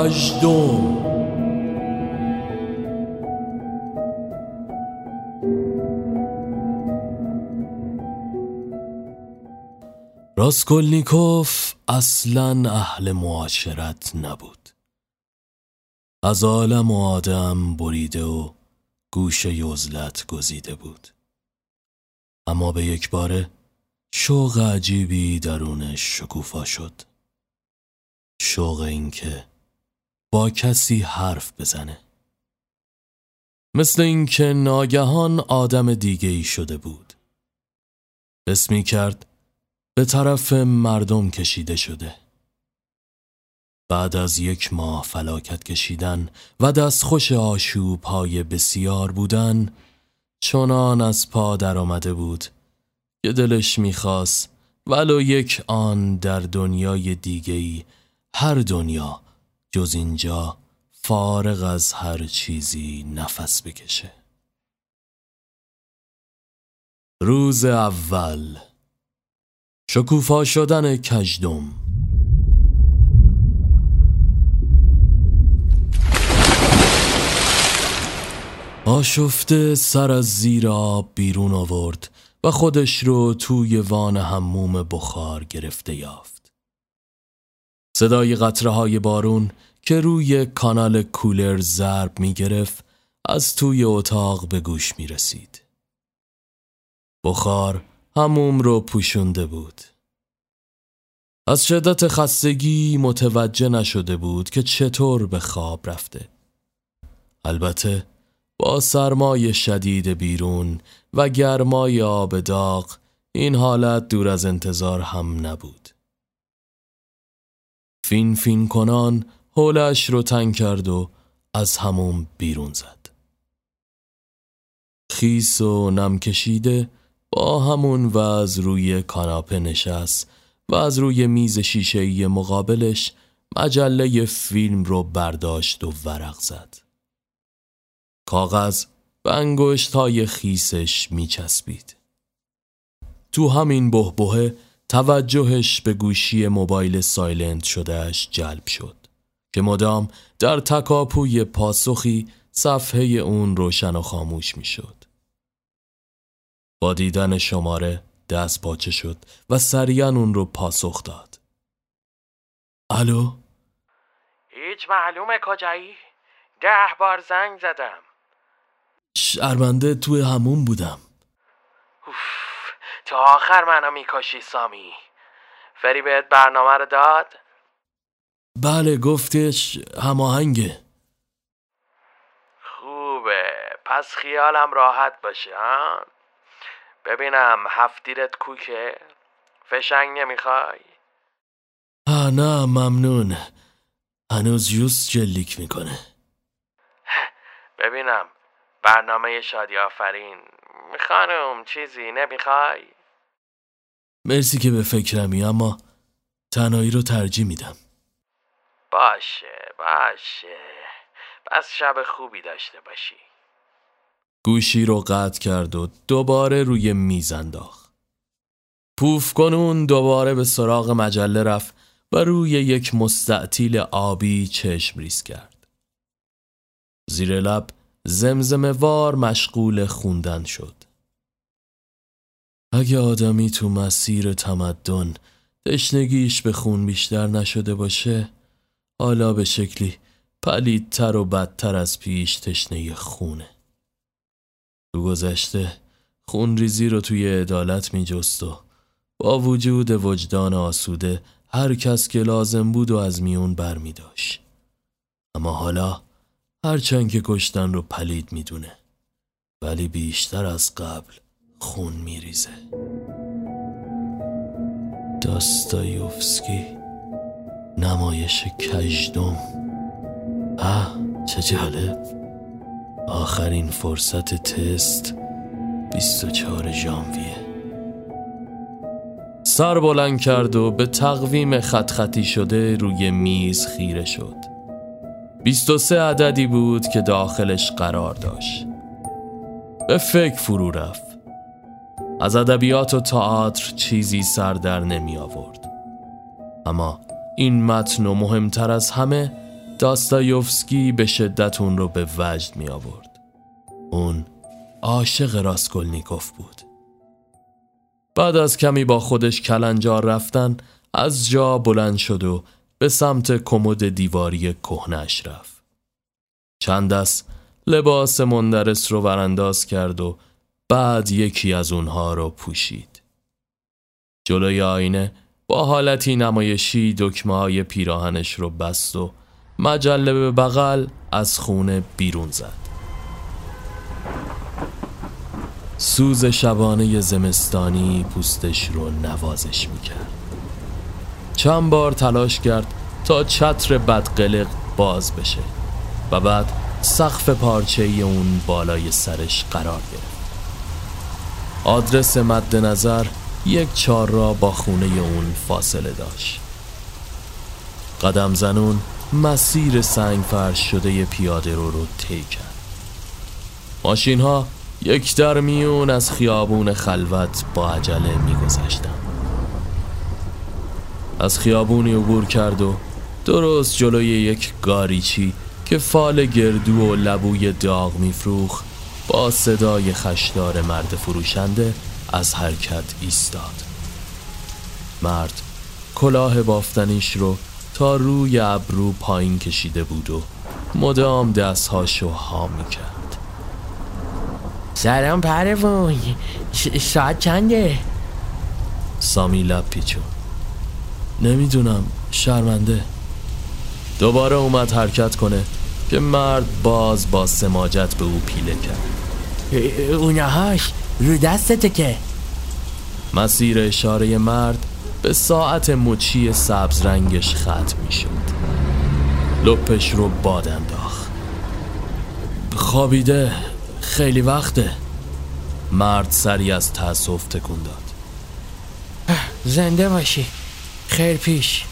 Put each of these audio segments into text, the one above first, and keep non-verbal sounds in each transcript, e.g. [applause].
کجدم راسکولنیکوف اصلا اهل معاشرت نبود از عالم و آدم بریده و گوش یوزلت گزیده بود اما به یک باره شوق عجیبی درونش شکوفا شد شوق اینکه با کسی حرف بزنه. مثل اینکه ناگهان آدم دیگه ای شده بود. اسمی کرد به طرف مردم کشیده شده. بعد از یک ماه فلاکت کشیدن و دستخوش آشوب های بسیار بودن چنان از پا در آمده بود که دلش می‌خواست ولو یک آن در دنیای دیگهی هر دنیا جز اینجا فارغ از هر چیزی نفس بکشه روز اول شکوفا شدن کجدم آشفته سر از زیر آب بیرون آورد و خودش رو توی وان هموم بخار گرفته یافت. صدای قطره های بارون که روی کانال کولر ضرب می گرفت از توی اتاق به گوش می رسید. بخار هموم رو پوشونده بود. از شدت خستگی متوجه نشده بود که چطور به خواب رفته. البته با سرمای شدید بیرون و گرمای آب داغ این حالت دور از انتظار هم نبود. فین فین کنان حولش رو تنگ کرد و از همون بیرون زد. خیس و نم کشیده با همون وز روی کاناپه نشست و از روی میز شیشه‌ای مقابلش مجله فیلم رو برداشت و ورق زد. کاغذ به انگشت های خیسش میچسبید. تو همین بهبهه توجهش به گوشی موبایل سایلنت شدهش جلب شد که مدام در تکاپوی پاسخی صفحه اون روشن و خاموش می‌شد. با دیدن شماره دست پاچه شد و سریعا اون رو پاسخ داد. الو؟ هیچ معلومه کجایی؟ ده بار زنگ زدم شرمنده توی همون بودم اوف. تا آخر منو می‌کشی سامی. فری بهت برنامه رو داد؟ بله گفتش هماهنگه. خوبه. پس خیالم راحت باشه ها؟ ببینم هفتیرت کوکه. فشنگ نمی‌خوای؟ آه نه ممنون. هنوز یوز جلیک می‌کنه. ببینم. برنامه شادی آفرین. خانم چیزی نمی‌خوای؟ مرسی که به فکرمی اما تنهایی رو ترجیح میدم. باشه باشه. پس شب خوبی داشته باشی. گوشی رو قطع کرد و دوباره روی میز انداخت. پوف کنون دوباره به سراغ مجله رفت و روی یک مستعطیل آبی چشم ریز کرد. زیر لب زمزمه وار مشغول خوندن شد. اگه آدمی تو مسیر تمدن تشنگیش به خون بیشتر نشده باشه حالا به شکلی پلیدتر و بدتر از پیش تشنه خونه تو گذشته خون ریزی رو توی عدالت می جست و با وجود وجدان آسوده هر کس که لازم بود و از میون بر می داشت. اما حالا هرچند که کشتن رو پلید می‌دونه ولی بیشتر از قبل خون میریزه. داستایوفسکی نمایش کجدم آه چه جالب. آخرین فرصت تست 24 ژانویه. سر بلند کرد و به تقویم خط خطی شده روی میز خیره شد. 23 عددی بود که داخلش قرار داشت. به فکر فرو رفت. از ادبیات و تئاتر چیزی سر در نمی آورد اما این متن و مهمتر از همه داستایوفسکی به شدت اون رو به وجد می آورد. اون عاشق راسکولنیکوف بود. بعد از کمی با خودش کلنجار رفتن از جا بلند شد و به سمت کمد دیواری کهنش رفت. چند دست لباس مندرس رو برانداز کرد و بعد یکی از اونها رو پوشید. جلوی آینه با حالتی نمایشی دکمه های پیراهنش رو بست و مجله به بغل از خونه بیرون زد. سوز شبانه زمستانی پوستش رو نوازش می‌کرد. چند بار تلاش کرد تا چتر بدقلق باز بشه و بعد سقف پارچه اون بالای سرش قرار گرفت آدرس مد نظر یک چار را با خونه اون فاصله داشت. قدم زنون مسیر سنگ فرش شده پیاده رو رو طی کرد. ماشین ها یک در میون از خیابون خلوت با عجله میگذشتن. از خیابونی عبور کرد و درست جلوی یک گاریچی که فال گردو و لبوی داغ میفروخ با صدای خشدار مرد فروشنده از حرکت ایستاد. مرد کلاه بافتنیش رو تا روی ابرو پایین کشیده بود و مدام دستهاشو ها می‌کرد سلام پروون. ساعت چنده؟ سامی لب پیچون. نمی‌دونم شرمنده. دوباره اومد حرکت کنه که مرد باز با سماجت به او پیله کرد. اونهاش رو دستته که. مسیر اشاره مرد به ساعت مچی سبز رنگش ختم می شد لپش رو باد انداخت. خوابیده خیلی وقته. مرد سری از تأسف تکون داد. زنده باشی. خیر پیش.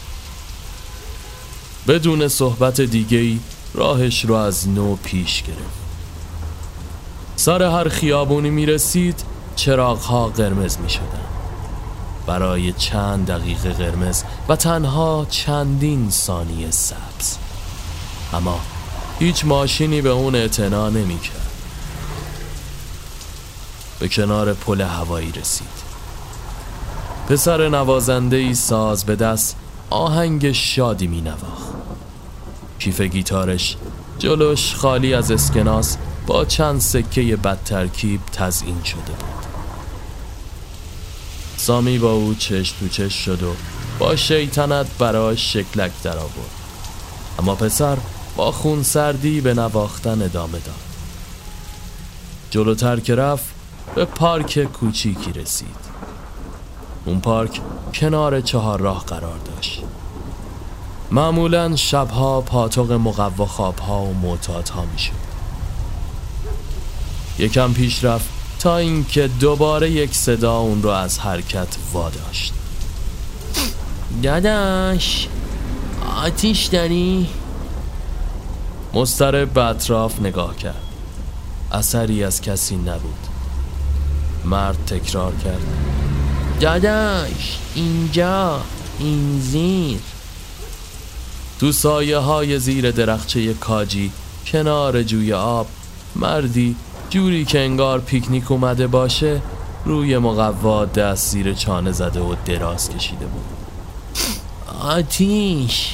بدون صحبت دیگهی راهش رو از نو پیش گرفت. سر هر خیابونی می رسید چراغ ها قرمز می شدن. برای چند دقیقه قرمز و تنها چندین ثانیه سبز. اما هیچ ماشینی به اون اعتنا نمی کرد به کنار پل هوایی رسید. پسر نوازنده ای ساز به دست آهنگ شادی می نواخت کیف گیتارش جلوش خالی از اسکناس با چند سکه بدترکیب تزئین شده بود. سامی با او چش تو چش شد و با شیطنت براش شکلک در آورد اما پسر با خون سردی به نواختن ادامه داد. جلوتر که رفت به پارک کوچیکی رسید. اون پارک کنار چهار راه قرار داشت. معمولا شبها پاتوق مقوا خوابها و معتاد ها میشه یکم پیش رفت تا اینکه دوباره یک صدا اون رو از حرکت واداشت. داداش آتیش داری؟ مسترب به اطراف نگاه کرد. اثری از کسی نبود. مرد تکرار کرد. داداش اینجا این زیر. تو سایه های زیر درخچه کاجی کنار جوی آب مردی جوری که انگار پیکنیک اومده باشه روی مقوا دست زیر چانه زده و دراز کشیده بود. آتیش!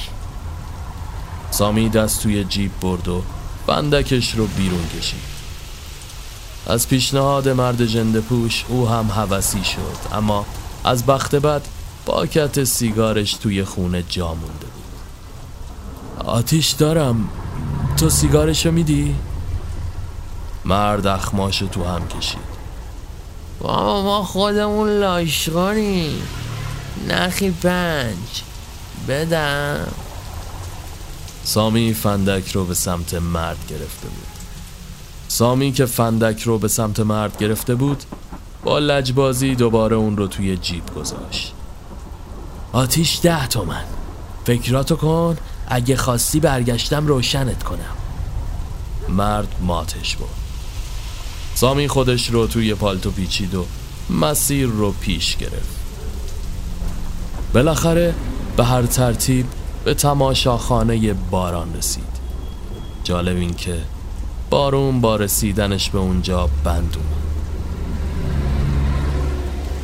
سامی دست توی جیب برد و بندکش رو بیرون کشید. از پیشنهاد مرد جنده پوش او هم حوثی شد اما از بخت بد باکت سیگارش توی خونه جا مونده بود. آتیش دارم تو سیگارشو میدی؟ مرد اخماشو تو هم کشید. بابا ما خودمون لاشقانیم نخی پنج. بدم. سامی فندک رو به سمت مرد گرفته بود. سامی که فندک رو به سمت مرد گرفته بود با لجبازی دوباره اون رو توی جیب گذاشت. آتیش ده تومن. فکراتو کن اگه خواستی برگشتم روشنت کنم. مرد ماتش بود سامی خودش رو توی پالتو پیچید و مسیر رو پیش گرفت. بالاخره به هر ترتیب به تماشاخانه باران رسید. جالب این که بارون با رسیدنش به اونجا بند اومد.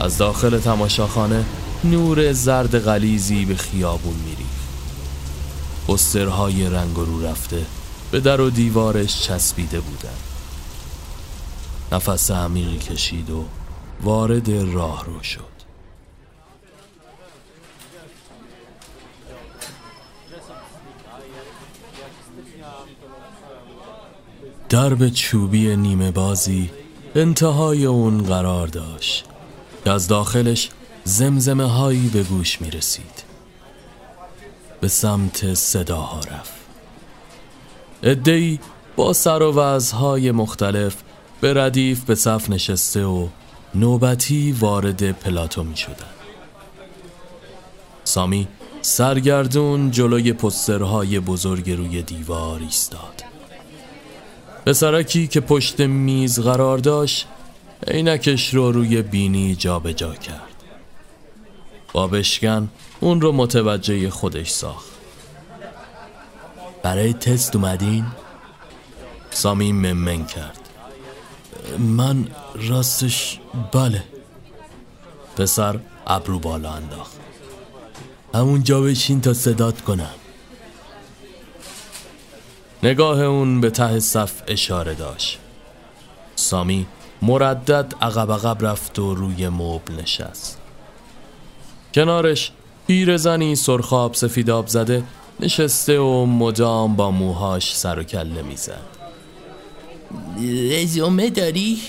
از داخل تماشاخانه نور زرد غلیزی به خیابون میری پسترهای رنگ رو رفته به در و دیوارش چسبیده بودن نفس عمیقی کشید و وارد راه رو شد. درب چوبی نیمه بازی انتهای اون قرار داشت. که از داخلش زمزمه هایی به گوش می رسید. به سمت صداها رفت. ادهی با سر و وزهای مختلف به ردیف به صف نشسته و نوبتی وارد پلاتو می شدن. سامی سرگردون جلوی پسترهای بزرگ روی دیوار ایستاد پسرکی که پشت میز قرار داشت عینکش رو روی بینی جابجا جا کرد با بشکن اون رو متوجه خودش ساخت برای تست اومدین؟ سامی ممن کرد من راستش بله. پسر ابرو بالا انداخت. همون جا بشین تا صدات کنم. نگاه اون به ته صف اشاره داشت. سامی مردد عقب عقب رفت و روی مبل نشست. کنارش پیرزنی سرخاب سفیداب زده نشسته و مدام با موهاش سر و کله می‌زد. رزومه داری؟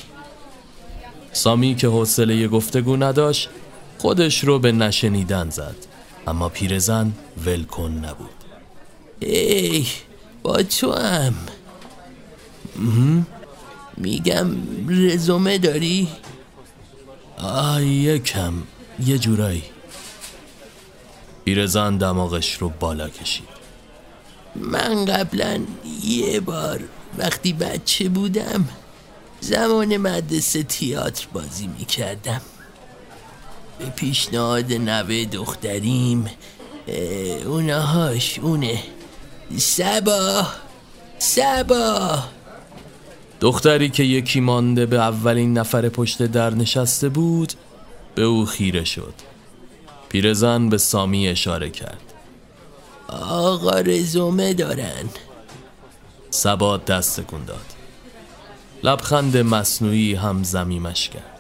سامی که حوصله گفتگو نداشت خودش رو به نشنیدن زد. اما پیرزن ولکن نبود. ای با تو هم. میگم رزومه داری؟ آه یکم. یه جورایی. پیرزن دماغش رو بالا کشید. من قبلا یه بار وقتی بچه بودم زمان مدرسه تیاتر بازی می‌کردم. به پیشنهاد نوه دختریم اونهاش اونه. سبا سبا. دختری که یکی مانده به اولین نفر پشت در نشسته بود به او خیره شد. پیرزن به سامی اشاره کرد. آقا رزومه دارن. سبا دست تکون داد. لبخند مصنوعی هم زمیمش کرد.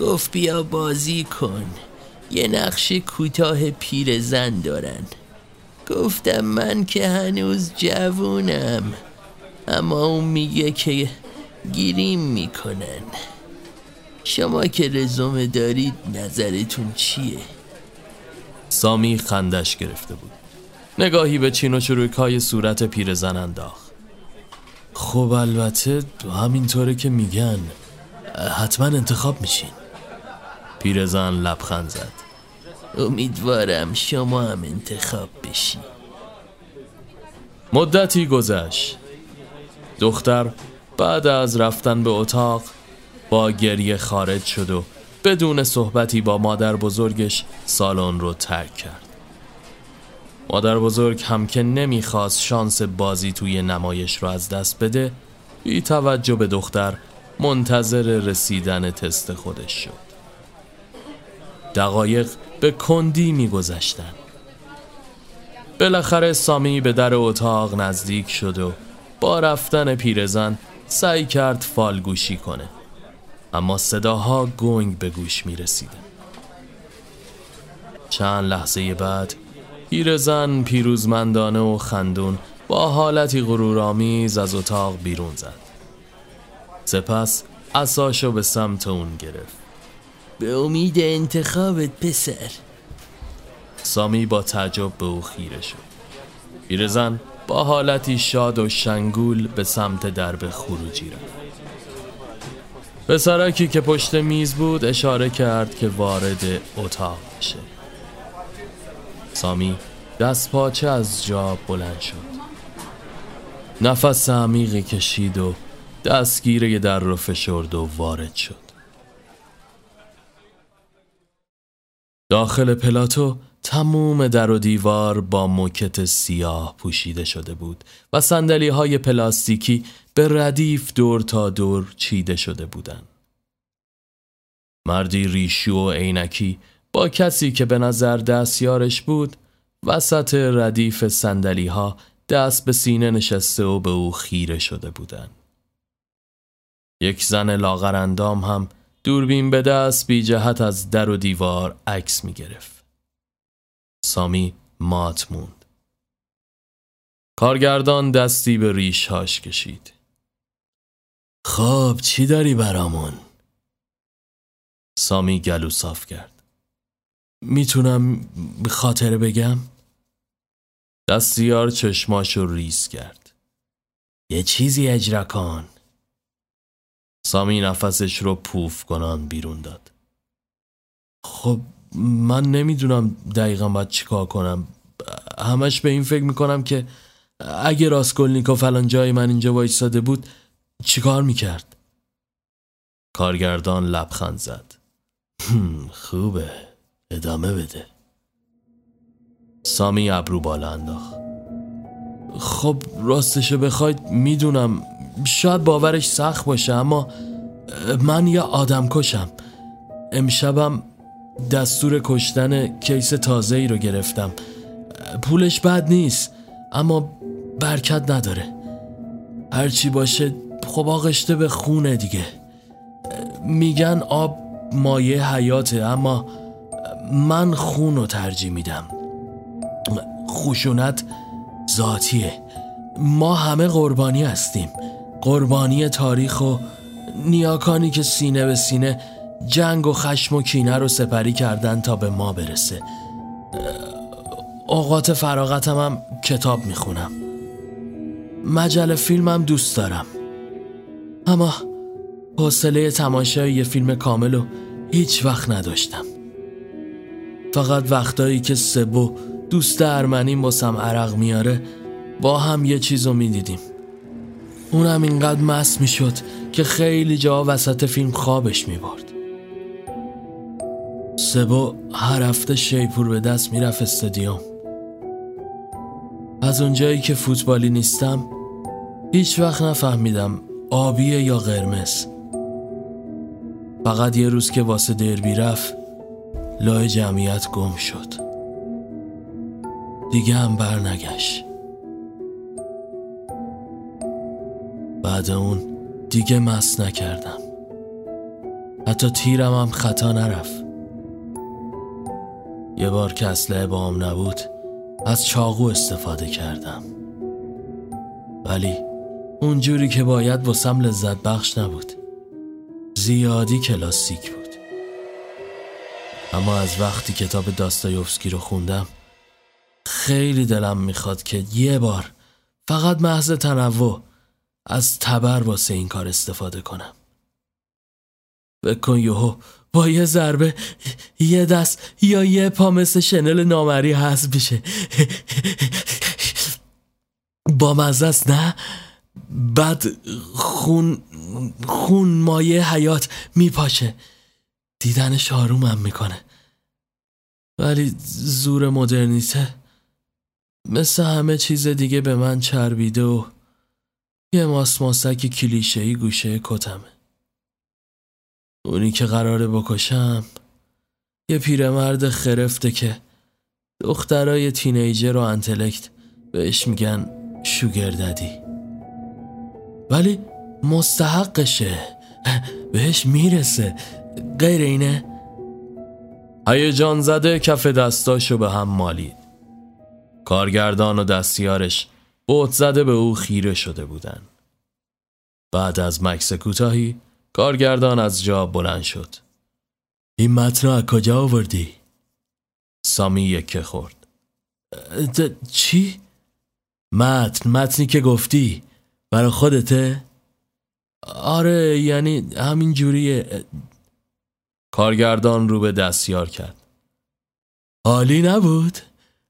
گفت بیا بازی کن. یه نقش کوتاه پیرزن دارن. گفتم من که هنوز جوونم. اما اون میگه که گیریم می‌کنن. شما که رزومه دارید نظرتون چیه؟ سامی خندش گرفته بود. نگاهی به چین و چروک صورت پیرزن انداخت. خب البته همینطوره که میگن حتما انتخاب میشین. پیرزن لبخند زد. امیدوارم شما هم انتخاب بشی مدتی گذشت. دختر بعد از رفتن به اتاق با گریه خارج شد و بدون صحبتی با مادر بزرگش سالن رو ترک کرد. مادر بزرگ هم که نمی‌خواست شانس بازی توی نمایش رو از دست بده بی توجه به دختر منتظر رسیدن تست خودش شد. دقایق به کندی میگذشتن. بالاخره سامی به در اتاق نزدیک شد و با رفتن پیرزن سعی کرد فالگوشی کنه. اما صداها گنگ به گوش می رسیدن. چند لحظه بعد پیرزن پیروزمندانه و خندون با حالتی غرورآمیز از اتاق بیرون زد. سپس اساشو به سمت اون گرفت. به امید انتخابت پسر. سامی با تعجب به او خیره شد. پیرزن با حالتی شاد و شنگول به سمت درب خروجی رفت. پسرکی که پشت میز بود اشاره کرد که وارد اتاق بشه. سامی دست پاچه از جا بلند شد نفس عمیقی کشید و دستگیره در رو فشرد و وارد شد داخل پلاتو تموم در و دیوار با موکت سیاه پوشیده شده بود و سندلی های پلاستیکی به ردیف دور تا دور چیده شده بودند. مردی ریشو و عینکی با کسی که به نظر دستیارش بود وسط ردیف سندلی ها دست به سینه نشسته و به او خیره شده بودند. یک زن لاغرندام هم دوربین به دست بی جهت از در و دیوار عکس می گرفت. سامی مات موند. کارگردان دستی به ریشهاش کشید. خب چی داری برامون؟ سامی گلو صاف کرد. می‌تونم خاطره بگم؟ دستیار چشماشو ریز کرد. یه چیزی اجرا کن. سامی نفسش رو پوف کنان بیرون داد. خب من نمی‌دونم دقیقا باید چیکار کنم. همش به این فکر می‌کنم که اگه راسکولنیکو فلان جای من اینجا وایستاده بود چیکار می‌کرد؟ کارگردان لبخند زد. [laughs] خوبه ادامه بده. سامی ابرو بالا انداخت. خب راستشو بخواید می‌دونم شاید باورش سخت باشه اما من یه آدم کشم امشبم دستور کشتن کیس تازه ای رو گرفتم پولش بد نیست اما برکت نداره هرچی باشه خب آغشته به خونه دیگه میگن آب مایه حیاته اما من خون رو ترجیح میدم. خشونت ذاتیه. ما همه قربانی هستیم. قربانی تاریخ و نیاکانی که سینه به سینه جنگ و خشم و کینه رو سپری کردن تا به ما برسه. اوقات فراغتم هم کتاب می‌خونم. مجله فیلمم دوست دارم. اما حوصله تماشای یه فیلم کامل رو هیچ وقت نداشتم. فقط وقتایی که سبو دوست ارمنیم باسم عرق میاره با هم یه چیزو می‌دیدیم. اونم اینقدر مست می‌شد که خیلی جا وسط فیلم خوابش می‌برد. سبو هر هفته شیپور به دست می‌رفت استادیوم. از اونجایی که فوتبالی نیستم هیچ وقت نفهمیدم آبیه یا قرمز. فقط یه روز که واسه دربی رفت لای جمعیت گم شد. دیگه هم بر نگشت. بعد اون دیگه مست نکردم. حتی تیرم هم خطا نرفت. یه بار که اسلحه با هم نبود از چاقو استفاده کردم. ولی اونجوری که باید واسم لذت بخش نبود. زیادی کلاسیک بود. اما از وقتی کتاب داستایوفسکی رو خوندم خیلی دلم می‌خواد که یه بار فقط محض تنوع از تبر واسه این کار استفاده کنم. بکن یهو با یه ضربه یه دست یا یه پا مثل شنل نامری هست بشه. با مزه نه بعد خون خون مایه حیات میپاشه. دیدنش آرومم می‌کنه. ولی زور مدرنیته. مثل همه چیز دیگه به من چربیده و یه ماسماسک کلیشهی گوشه کتمه. اونی که قراره بکشم یه پیرمرد خرفته که دخترای تینیجر و انتلکت بهش میگن شوگر ددی ولی مستحقشه. بهش می‌رسه. غیر اینه هیجان زده کف دستاشو به هم مالید کارگردان و دستیارش بوت زده به او خیره شده بودن بعد از مکس کوتاهی کارگردان از جا بلند شد این متن از کجا آوردی؟ سامی یکه خورد چی؟ متن متنی که گفتی برا خودته؟ آره یعنی همین جوریه کارگردان رو به دستیار کرد. حالی نبود؟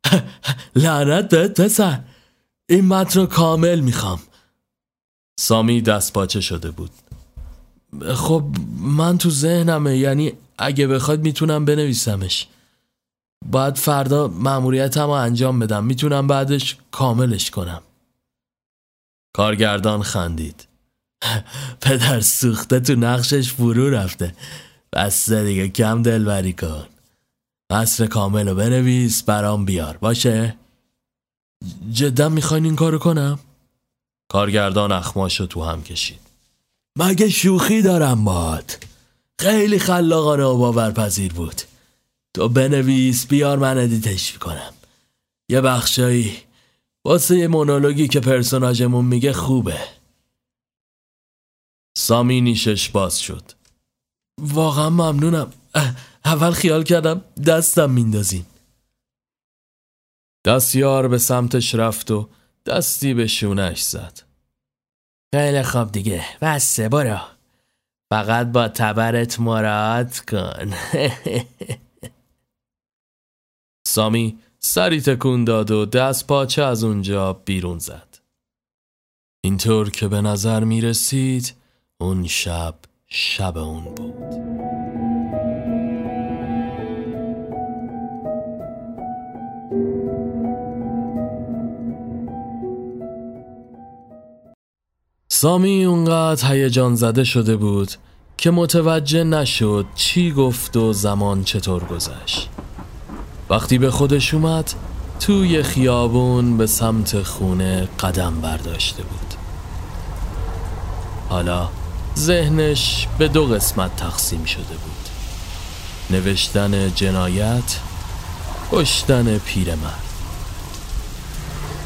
[laughs] لعنت بهت پسر. این متن رو کامل می‌خوام. سامی دست پاچه شده بود. خب من تو ذهنمه یعنی اگه بخواد می‌تونم بنویسمش. باید فردا مأموریتم رو انجام بدم. می‌تونم بعدش کاملش کنم. کارگردان خندید. [laughs] پدر سوخته تو نقشش فرو رفته. بسته دیگه کم دلبری کن. مصر کامل رو بنویس برام بیار. باشه؟ جدا می‌خواین این کارو کنم؟ کارگردان اخماشو تو هم کشید. مگه شوخی دارم باد؟ خیلی خلاقانه و باورپذیر بود. تو بنویس بیار من ادیتش کنم. یه بخشایی. واسه یه مونولوگی که پرسوناجمون میگه خوبه. سامی نیشش باز شد. واقعا ممنونم. اول خیال کردم دستم میندازین. دستیار به سمتش رفت و دستی به شونش زد. خیلی خوب دیگه. بسه برو. فقط با تبرت مراعات کن. [laughs] سامی سری تکون داد و دست پاچه از اونجا بیرون زد. اینطور که به نظر می رسید اون شب شب اون بود. سامی اونقدر هیجان زده شده بود که متوجه نشد چی گفت و زمان چطور گذشت. وقتی به خودش اومد توی خیابون به سمت خونه قدم برداشته بود. حالا ذهنش به دو قسمت تقسیم شده بود. نوشتن جنایت کشتن پیرمرد.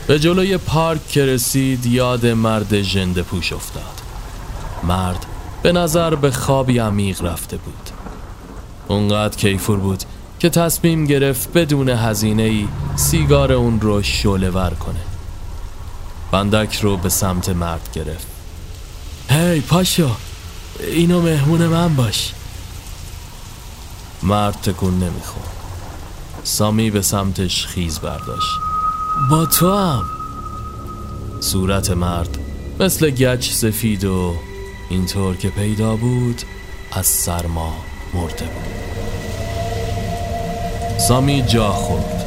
به جلوی پارک که رسید یاد مرد ژنده پوش افتاد. مرد به نظر به خوابی عمیق رفته بود. اونقدر کیفور بود که تصمیم گرفت بدون هزینه ای سیگار اون رو شوله ور کنه. بندک رو به سمت مرد گرفت. هی پاشو. اینو مهمون من باش. مرد تکون نمی‌خورد سامی به سمتش خیز برداشت. با تو هم. صورت مرد مثل گچ سفید و اینطور که پیدا بود از سرما مرده بود. سامی جا خورد.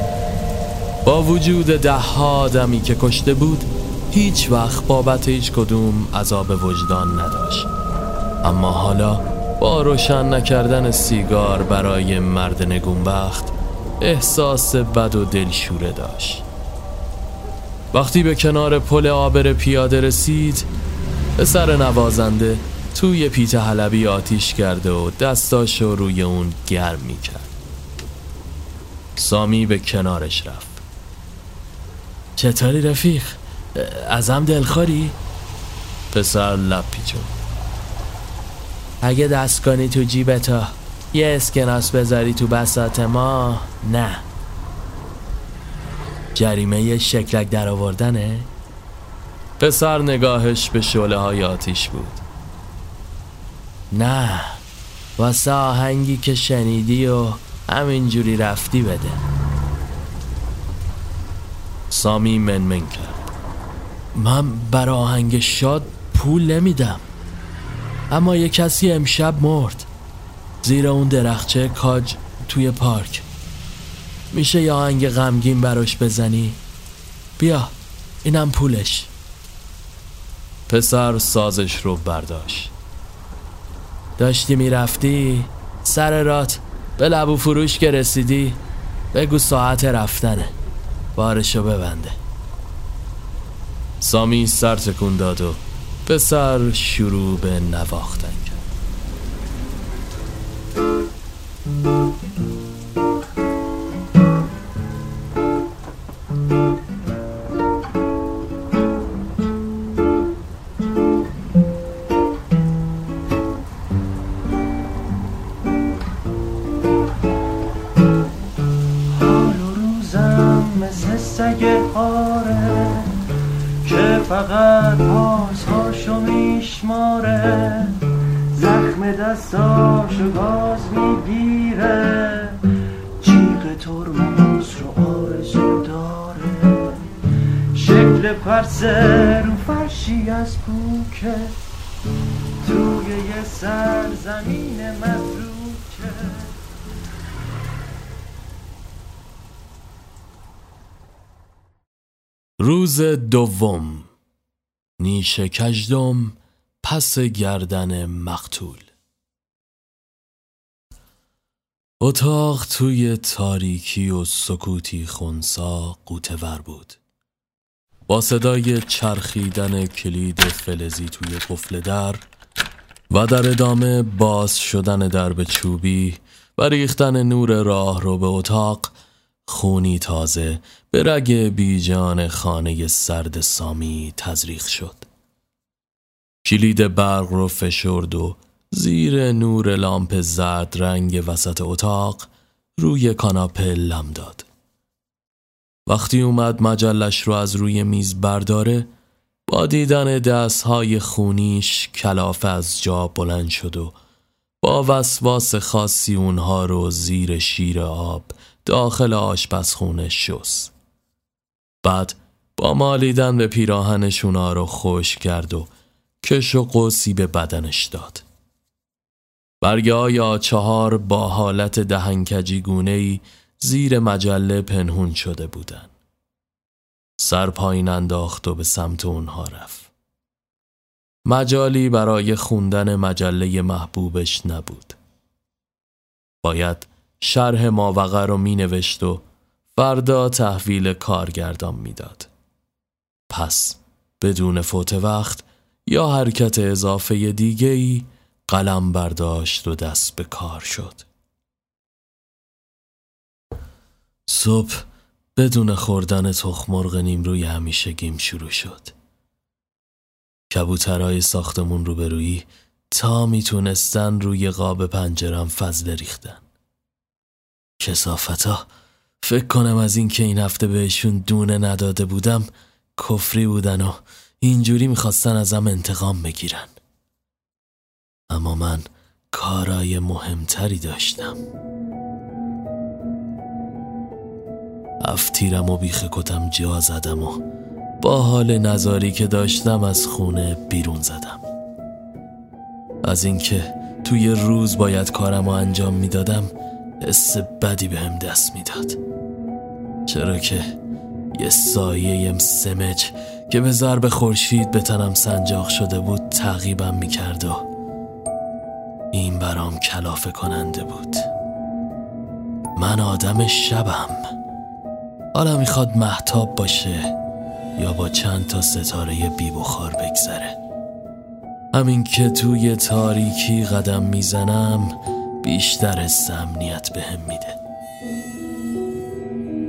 با وجود ده ها آدمی که کشته بود هیچ وقت بابت هیچ کدوم عذاب وجدان نداشت. اما حالا با روشن نکردن سیگار برای مرد نگونبخت احساس بد و دلشوره داشت. وقتی به کنار پل آبر پیاده رسید سر نوازنده توی پیت حلبی آتیش کرده و دستاشو روی اون گرم می کرد سامی به کنارش رفت. چطوری رفیق؟ ازم دلخوری؟ پسر لب پیچون اگه دست کنی تو جیبتا یه اسکناس بذاری تو بسات ما. نه. جریمه شکلک در آوردنه؟ پسر نگاهش به شعله های آتیش بود. نه. واسه آهنگی که شنیدی و همینجوری رفتی بده. سامی منمن کرد من برای آهنگ شاد پول نمیدم. اما یه کسی امشب مرد. زیر اون درخچه کاج توی پارک. میشه یه آهنگ غمگین براش بزنی؟ بیا اینم پولش. پسر سازش رو برداشت. داشتی می‌رفتی؟ سر رات. به لبو فروش که رسیدی بگو ساعت رفتنه. بارشو ببنده. سامی سر تکون داد و پسر شروع به نواختن رو فرشی از کوکه توی یه سرزمین مفروکه روز دوم نیش کجدم پس گردن مقتول. اتاق توی تاریکی و سکوتی خونسا قوتور بود. با صدای چرخیدن کلید فلزی توی قفل در و در ادامه باز شدن درب چوبی و ریختن نور راه رو به اتاق خونی تازه به رگ بیجان خانه سرد سامی تزریق شد. کلید برق رو فشرد و زیر نور لامپ زرد رنگ وسط اتاق روی کاناپه لم داد. وقتی اومد مجلش رو از روی میز برداره با دیدن دستهای خونیش کلافه از جا بلند شد و با وسواس خاصی اونها رو زیر شیر آب داخل آشپزخونه شست. بعد با مالیدن به پیراهنش اونا رو خوش کرد و کش و قوسی به بدنش داد. برگه های چهار با حالت دهنکجی گونه زیر مجله پنهون شده بودن سر پایین انداخت و به سمت اونها رفت مجالی برای خوندن مجله محبوبش نبود باید شرح ماوقع رو می نوشت و فردا تحویل کارگردان می‌داد. پس بدون فوت وقت یا حرکت اضافه دیگهی قلم برداشت و دست به کار شد. صبح بدون خوردن تخمرغ نیمروی همیشگیم شروع شد. کبوترهای ساختمون روبرویی تا می‌تونستن روی قاب پنجرم فضله ریختن. کسافتا فکر کنم از اینکه این هفته بهشون دونه نداده بودم کفری بودن و اینجوری می‌خواستن ازم انتقام بگیرن اما من کارای مهمتری داشتم افتیرم و بیخ کتم جا زدم و با حال نظاری که داشتم از خونه بیرون زدم. از اینکه توی روز باید کارم رو انجام می‌دادم حس بدی به هم دست می‌داد. چرا که یه سایه سمج که به ضرب خورشید به تنم سنجاق شده بود تعقیبم می‌کرد و این برام کلافه کننده بود. من آدم شبم. حالا می‌خواد محتاب باشه یا با چند تا ستاره بی بخار بگذره. همین که توی تاریکی قدم می‌زنم بیشتر از امنیت به هم میده.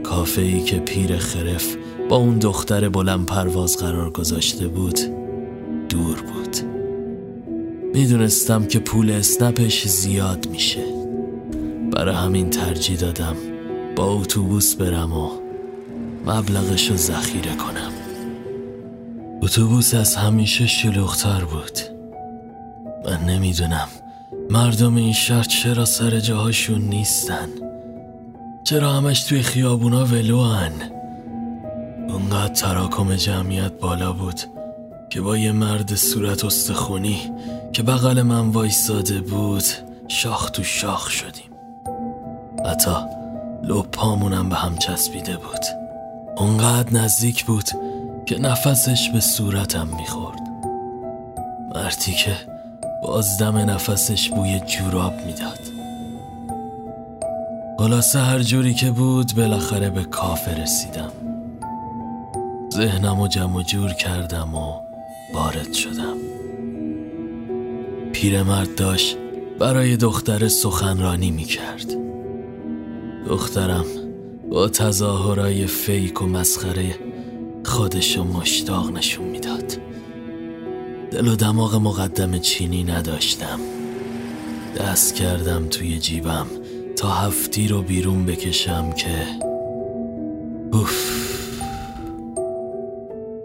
کافه ای که پیر خرف با اون دختر بلند پرواز قرار گذاشته بود دور بود. می‌دونستم که پول اسنپش زیاد میشه. برای همین ترجیح دادم با اتوبوس برم و مبلغش رو ذخیره کنم. اتوبوس از همیشه شلوغتر بود. من نمی‌دونم مردم این شهر چرا سر جاهاشون نیستن. چرا همش توی خیابونا ولوان. اونقدر تراکم جمعیت بالا بود که با یه مرد صورت استخونی که بغل من وایساده بود شاخ تو شاخ شدیم. حتی لپامونم به هم چسبیده بود. اونقدر نزدیک بود که نفسش به صورتم می‌خورد. مردی که بازدم نفسش بوی جوراب می‌داد. خلاصه هر جوری که بود بالاخره به کافه رسیدم. ذهنم و جمع جور کردم و وارد شدم. پیرمرد داشت برای دختر سخنرانی می‌کرد. دخترم با تظاهرای فیک و مسخره خودشو مشتاق نشون می‌داد. دل و دماغ مقدم چینی نداشتم. دست کردم توی جیبم تا هفتی رو بیرون بکشم که اوف.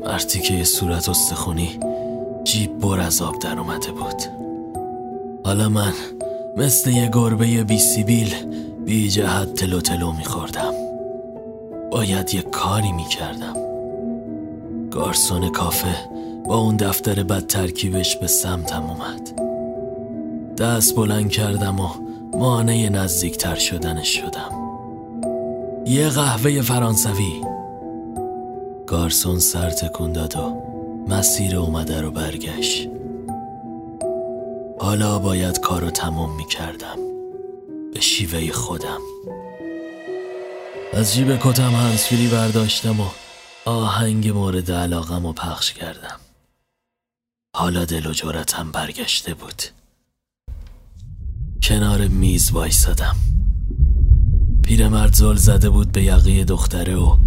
مرتی که یه صورت استخونی جیب بر از آب در اومده بود. حالا من مثل یه گربه بی سیبیل بی جهت تلو تلو میخوردم. باید یه کاری می‌کردم. گارسون کافه با اون دفتر بد ترکیبش به سمتم اومد. دست بلند کردم و مانع نزدیکتر شدنش شدم. یه قهوه فرانسوی. گارسون سر تکون داد و مسیر اومده رو برگشت. حالا باید کارو تموم می کردم به شیوه خودم. از جیب کتم هنسفیری برداشتم و آهنگ مورد علاقم رو پخش کردم. حالا دل و جورتم برگشته بود. کنار میز وایسادم. پیرمرد زل زده بود به یقه دختره و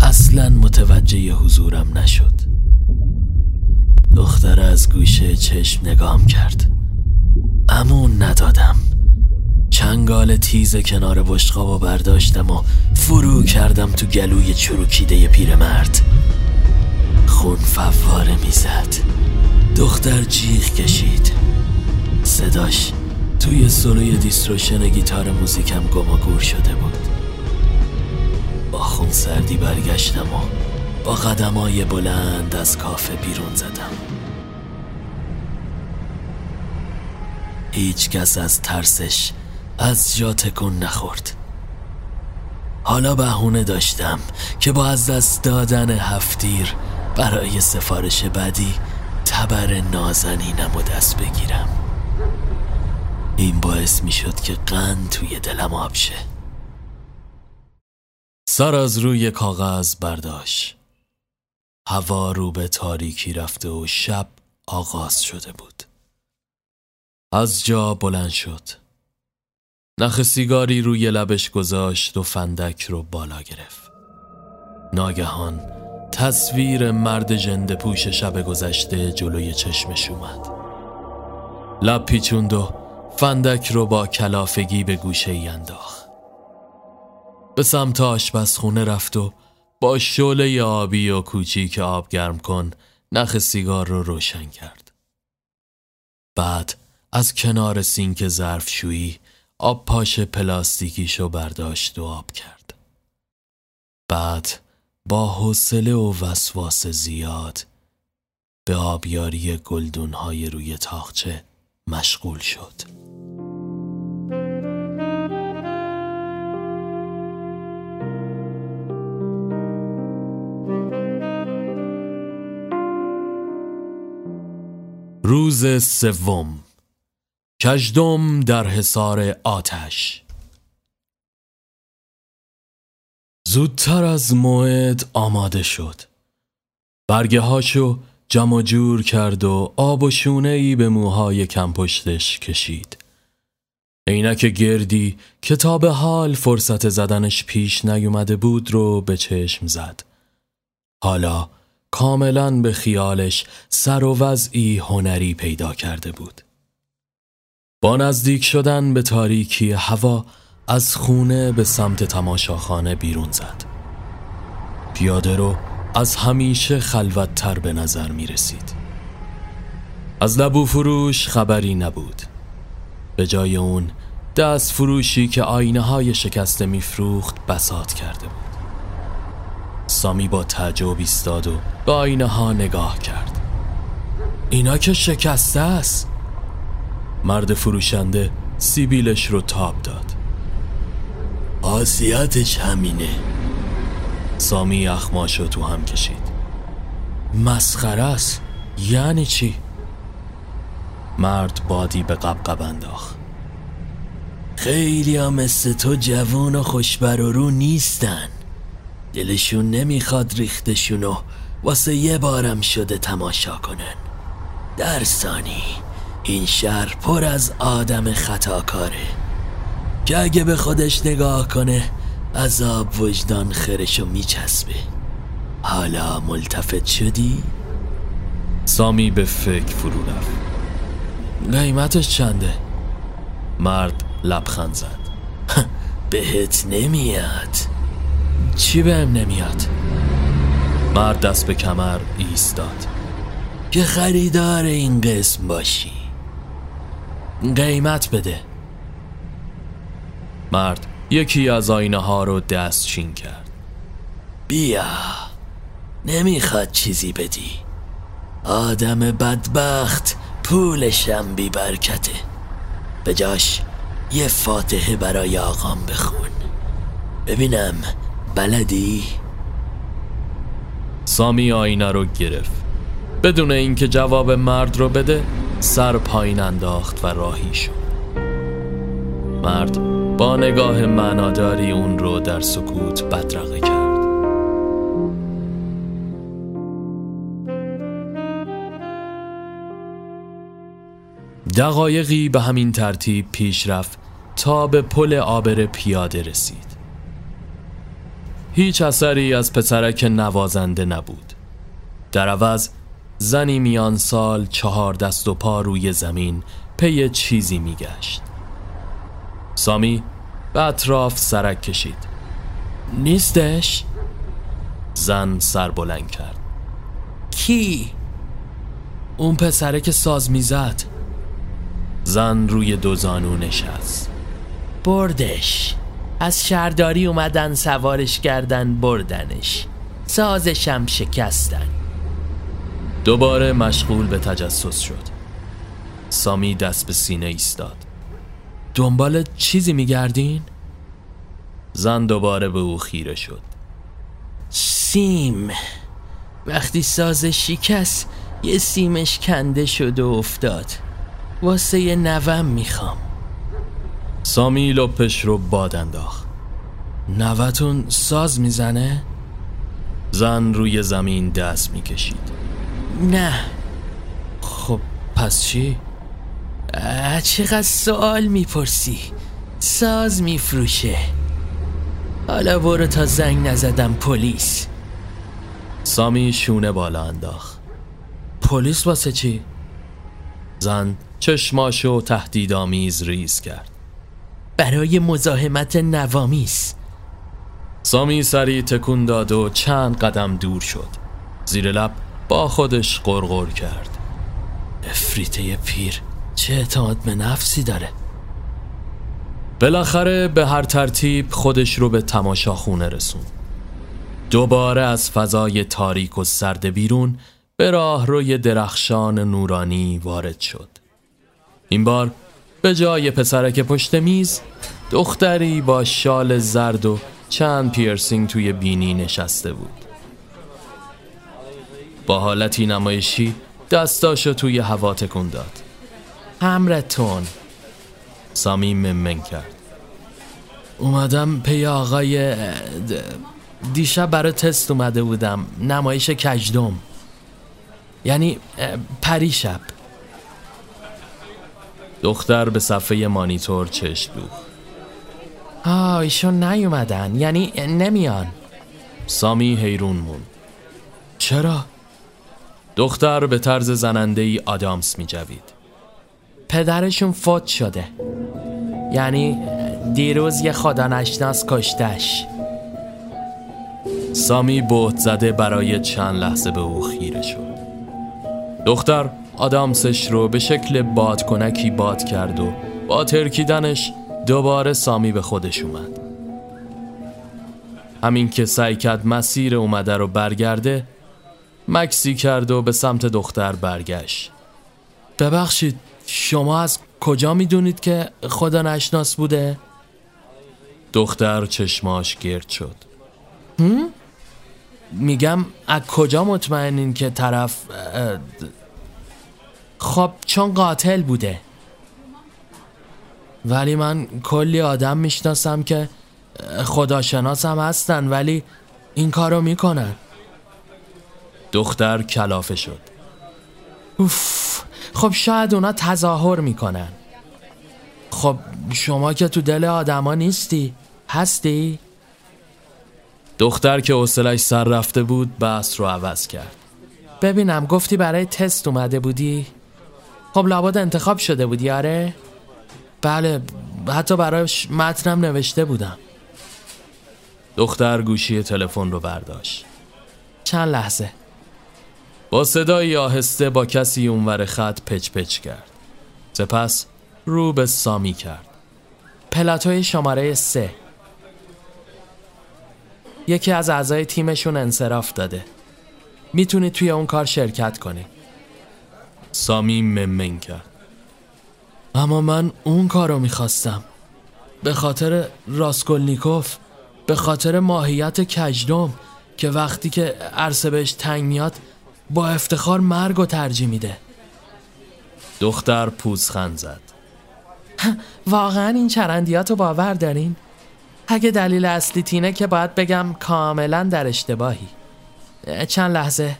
اصلا متوجه حضورم نشد. دختره از گوشه چشم نگام کرد. امون ندادم. چنگال تیز کنار بشقابو برداشتم و فرو کردم تو گلوی چروکیده پیرمرد خون فواره می‌زد. دختر جیغ کشید. صداش توی سولوی دیستروشن گیتار موزیکم گم گور شده بود. با خون سردی برگشتم و با قدمای بلند از کافه بیرون زدم. هیچ کس از ترسش از جا تکون نخورد. حالا بهونه داشتم که با از دست دادن هفتیر برای سفارش بعدی تبر نازنینم و دست بگیرم. این باعث می شد که قند توی دلم آب شه. سر از روی کاغذ برداشت. هوا رو به تاریکی رفته و شب آغاز شده بود. از جا بلند شد. نخ سیگاری روی لبش گذاشت و فندک رو بالا گرفت. ناگهان تصویر مرد جنده پوش شب گذشته جلوی چشمش اومد. لب پیچوند و فندک رو با کلافگی به گوشه ای انداخت. به سمت آشپزخونه رفت و با شعله آبی و کوچیک آب گرم کن نخ سیگار رو روشن کرد. بعد از کنار سینک ظرفشویی آب پاش پلاستیکیشو برداشت و آب کرد. بعد با حوصله و وسواس زیاد به آبیاری گلدونهای روی تاخچه مشغول شد. روز سوم کژدم در حصار آتش. زودتر از موعد آماده شد. برگه هاشو جمع جور کرد و آب و شونه ای به موهای کمپشتش کشید. عینک گردی کتاب حال فرصت زدنش پیش نیومده بود رو به چشم زد. حالا کاملا به خیالش سر و وضعی هنری پیدا کرده بود. با نزدیک شدن به تاریکی هوا از خونه به سمت تماشاخانه بیرون زد. پیاده رو از همیشه خلوتتر به نظر می رسید از لبو فروش خبری نبود. به جای اون دست فروشی که آینه های شکسته میفروخت بسات کرده بود. سامی با تعجب ایستاد و به آینه ها نگاه کرد. اینا که شکسته است؟ مرد فروشنده سیبیلش رو تاب داد. آسیاتش همینه. سامی یخماشو تو هم کشید. مسخره است. یعنی چی؟ مرد بادی به قبقب انداخت. خیلی ها مثل تو جوون و خوشبر و رو نیستن. دلشون نمی‌خواد ریختشونو. واسه یه بارم شده تماشا کنن. در ثانی. این شهر پر از آدم خطاکاره. که اگه به خودش نگاه کنه عذاب وجدان خرشو میچسبه. حالا ملتفت شدی؟ سامی به فکر فرو رفت. قیمتش چنده؟ مرد لبخند زد. بهت نمیاد. چی بهم نمیاد؟ مرد دست به کمر ایستاد. که خریدار این قسم باشی. قیمت بده. مرد یکی از آینه ها رو دست چین کرد. بیا نمی‌خواد چیزی بدی. آدم بدبخت پولشم بی برکته به جاش یه فاتحه برای آقام بخون. ببینم بلدی؟ سامی آینه رو گرفت. بدون اینکه جواب مرد رو بده سر پایین انداخت و راهی شد. مرد با نگاه معناداری اون رو در سکوت بدرقه کرد. دقایقی به همین ترتیب پیش رفت تا به پل آبر پیاده رسید. هیچ اثری از پسرک نوازنده نبود. در عوض زنی میان سال چهار دست و پا روی زمین پی چیزی میگشت. سامی به اطراف سرک کشید. نیستش؟ زن سر بلند کرد. کی؟ اون پسره که ساز می‌زد. زن روی دو زانو نشست. بردش. از شهرداری اومدن سوارش کردن بردنش. سازشم شکستن. دوباره مشغول به تجسس شد. سامی دست به سینه ایستاد. دنبال چیزی میگردین؟ زن دوباره به او خیره شد. سیم. وقتی ساز شکست یه سیمش کنده شد و افتاد. واسه یه نوم می‌خوام. سامی لپش رو باد انداخت. نوتون ساز می‌زنه؟ زن روی زمین دست می‌کشید. نه. خب پس چی؟ چقدر سوال می‌پرسی؟ ساز میفروشه. حالا برو تا زنگ نزدم پلیس. سامی شونه بالا انداخت. پلیس واسه چی؟ زن چشماشو تهدیدآمیز ریز کرد. برای مزاحمت نوامیس سامی سری تکون داد و چند قدم دور شد. زیر لب با خودش قرقر کرد. افریته پیر چه اعتماد به نفسی داره؟ بالاخره به هر ترتیب خودش رو به تماشاخونه رسون. دوباره از فضای تاریک و سرد بیرون به راه روی درخشان نورانی وارد شد. این بار به جای پسرک پشت میز دختری با شال زرد و چند پیرسینگ توی بینی نشسته بود. با حالتی نمایشی دستاشو توی هوا تکون داد. همرتون سامی ممن کرد. اومدم پی آقای دیشب برای تست اومده بودم نمایش کجدم. یعنی پریشب دختر به صفحه مانیتور چشم دوخت. آه ایشون نیومدن یعنی نمیان. سامی حیرون موند. چرا؟ دختر به طرز زننده ای آدامس می جوید. پدرشون فوت شده. یعنی دیروز یه خدا نشناس کشتش سامی بهت زده برای چند لحظه به او خیره شد. دختر آدامسش رو به شکل بادکنکی باد کرد و با ترکیدنش دوباره سامی به خودش اومد. همین که سعی کرد مسیر اومده رو برگرده مکسی کرد و به سمت دختر برگشت. ببخشید شما از کجا می‌دونید که خدا نشناس بوده؟ دختر چشماش گرد شد. میگم از کجا مطمئنین که طرف خب چون قاتل بوده. ولی من کلی آدم می‌شناسم که اه، خداشناسم هستن ولی این کارو می‌کنن. دختر کلافه شد اوف خب شاید اونا تظاهر می‌کنن خب شما که تو دل آدما نیستی هستی؟ دختر که حوصلش سر رفته بود بحث رو عوض کرد ببینم گفتی برای تست اومده بودی؟ خب لابد انتخاب شده بودی آره؟ بله حتی برایش متنم نوشته بودم دختر گوشی تلفن رو برداشت چند لحظه با صدایی آهسته با کسی اونور خط پچ پچ کرد. سپس رو به سامی کرد. پلاتوی شماره سه. یکی از اعضای تیمشون انصراف داده. می‌تونی توی اون کار شرکت کنی. سامی ممن کرد. اما من اون کارو می‌خواستم. به خاطر راسکولنیکوف به خاطر ماهیت کجدم که وقتی که عرصه بهش تنگ میاد با افتخار مرگ و ترجیح میده. دختر پوزخند زد. [laughs] واقعا این چرندیات رو باور دارین؟ اگه دلیل اصلی تینه که باید بگم کاملا در اشتباهی. چند لحظه.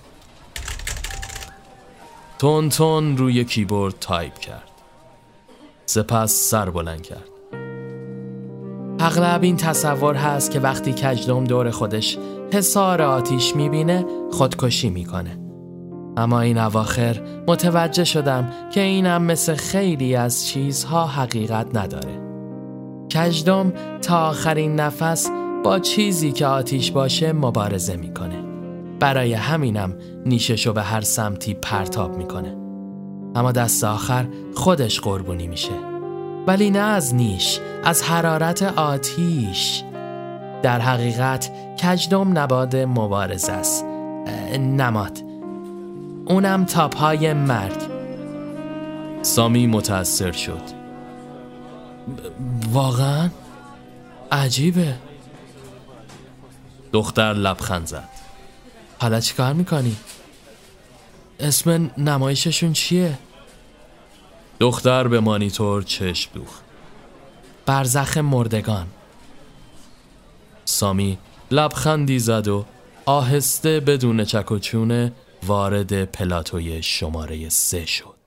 تون تون روی کیبورد تایپ کرد. سپس سر بلند کرد. اغلب این تصور هست که وقتی کژدم دور خودش حصار آتیش می‌بینه خودکشی می‌کنه. اما این اواخر متوجه شدم که اینم مثل خیلی از چیزها حقیقت نداره. کجدم تا آخرین نفس با چیزی که آتیش باشه مبارزه می‌کنه. برای همینم نیششو به هر سمتی پرتاب می‌کنه. اما دست آخر خودش قربونی میشه. ولی نه از نیش از حرارت آتیش. در حقیقت کجدم نباد مبارزه است. نماد. اونم تاپای مرگ. سامی متأثر شد. واقعا؟ عجیبه. دختر لبخند زد. حالا چی کار می‌کنی؟ اسم نمایششون چیه؟ دختر به مانیتور چشم دوخت. برزخ مردگان. سامی لبخندی زد و آهسته بدون چک و چونه وارد پلاتوی شماره سه شد.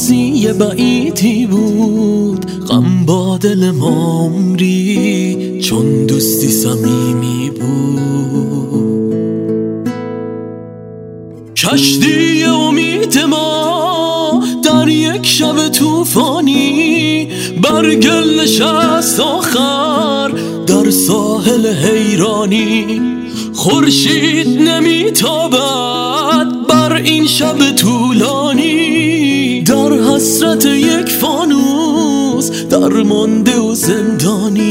مازی بعیدی بود. غم با دل ما عمری چون دوستی صمیمی بود. کشتی امید ما در یک شب طوفانی بر گل نشست آخر در ساحل حیرانی. خورشید نمیتابد. فانوس در مانده و زندانی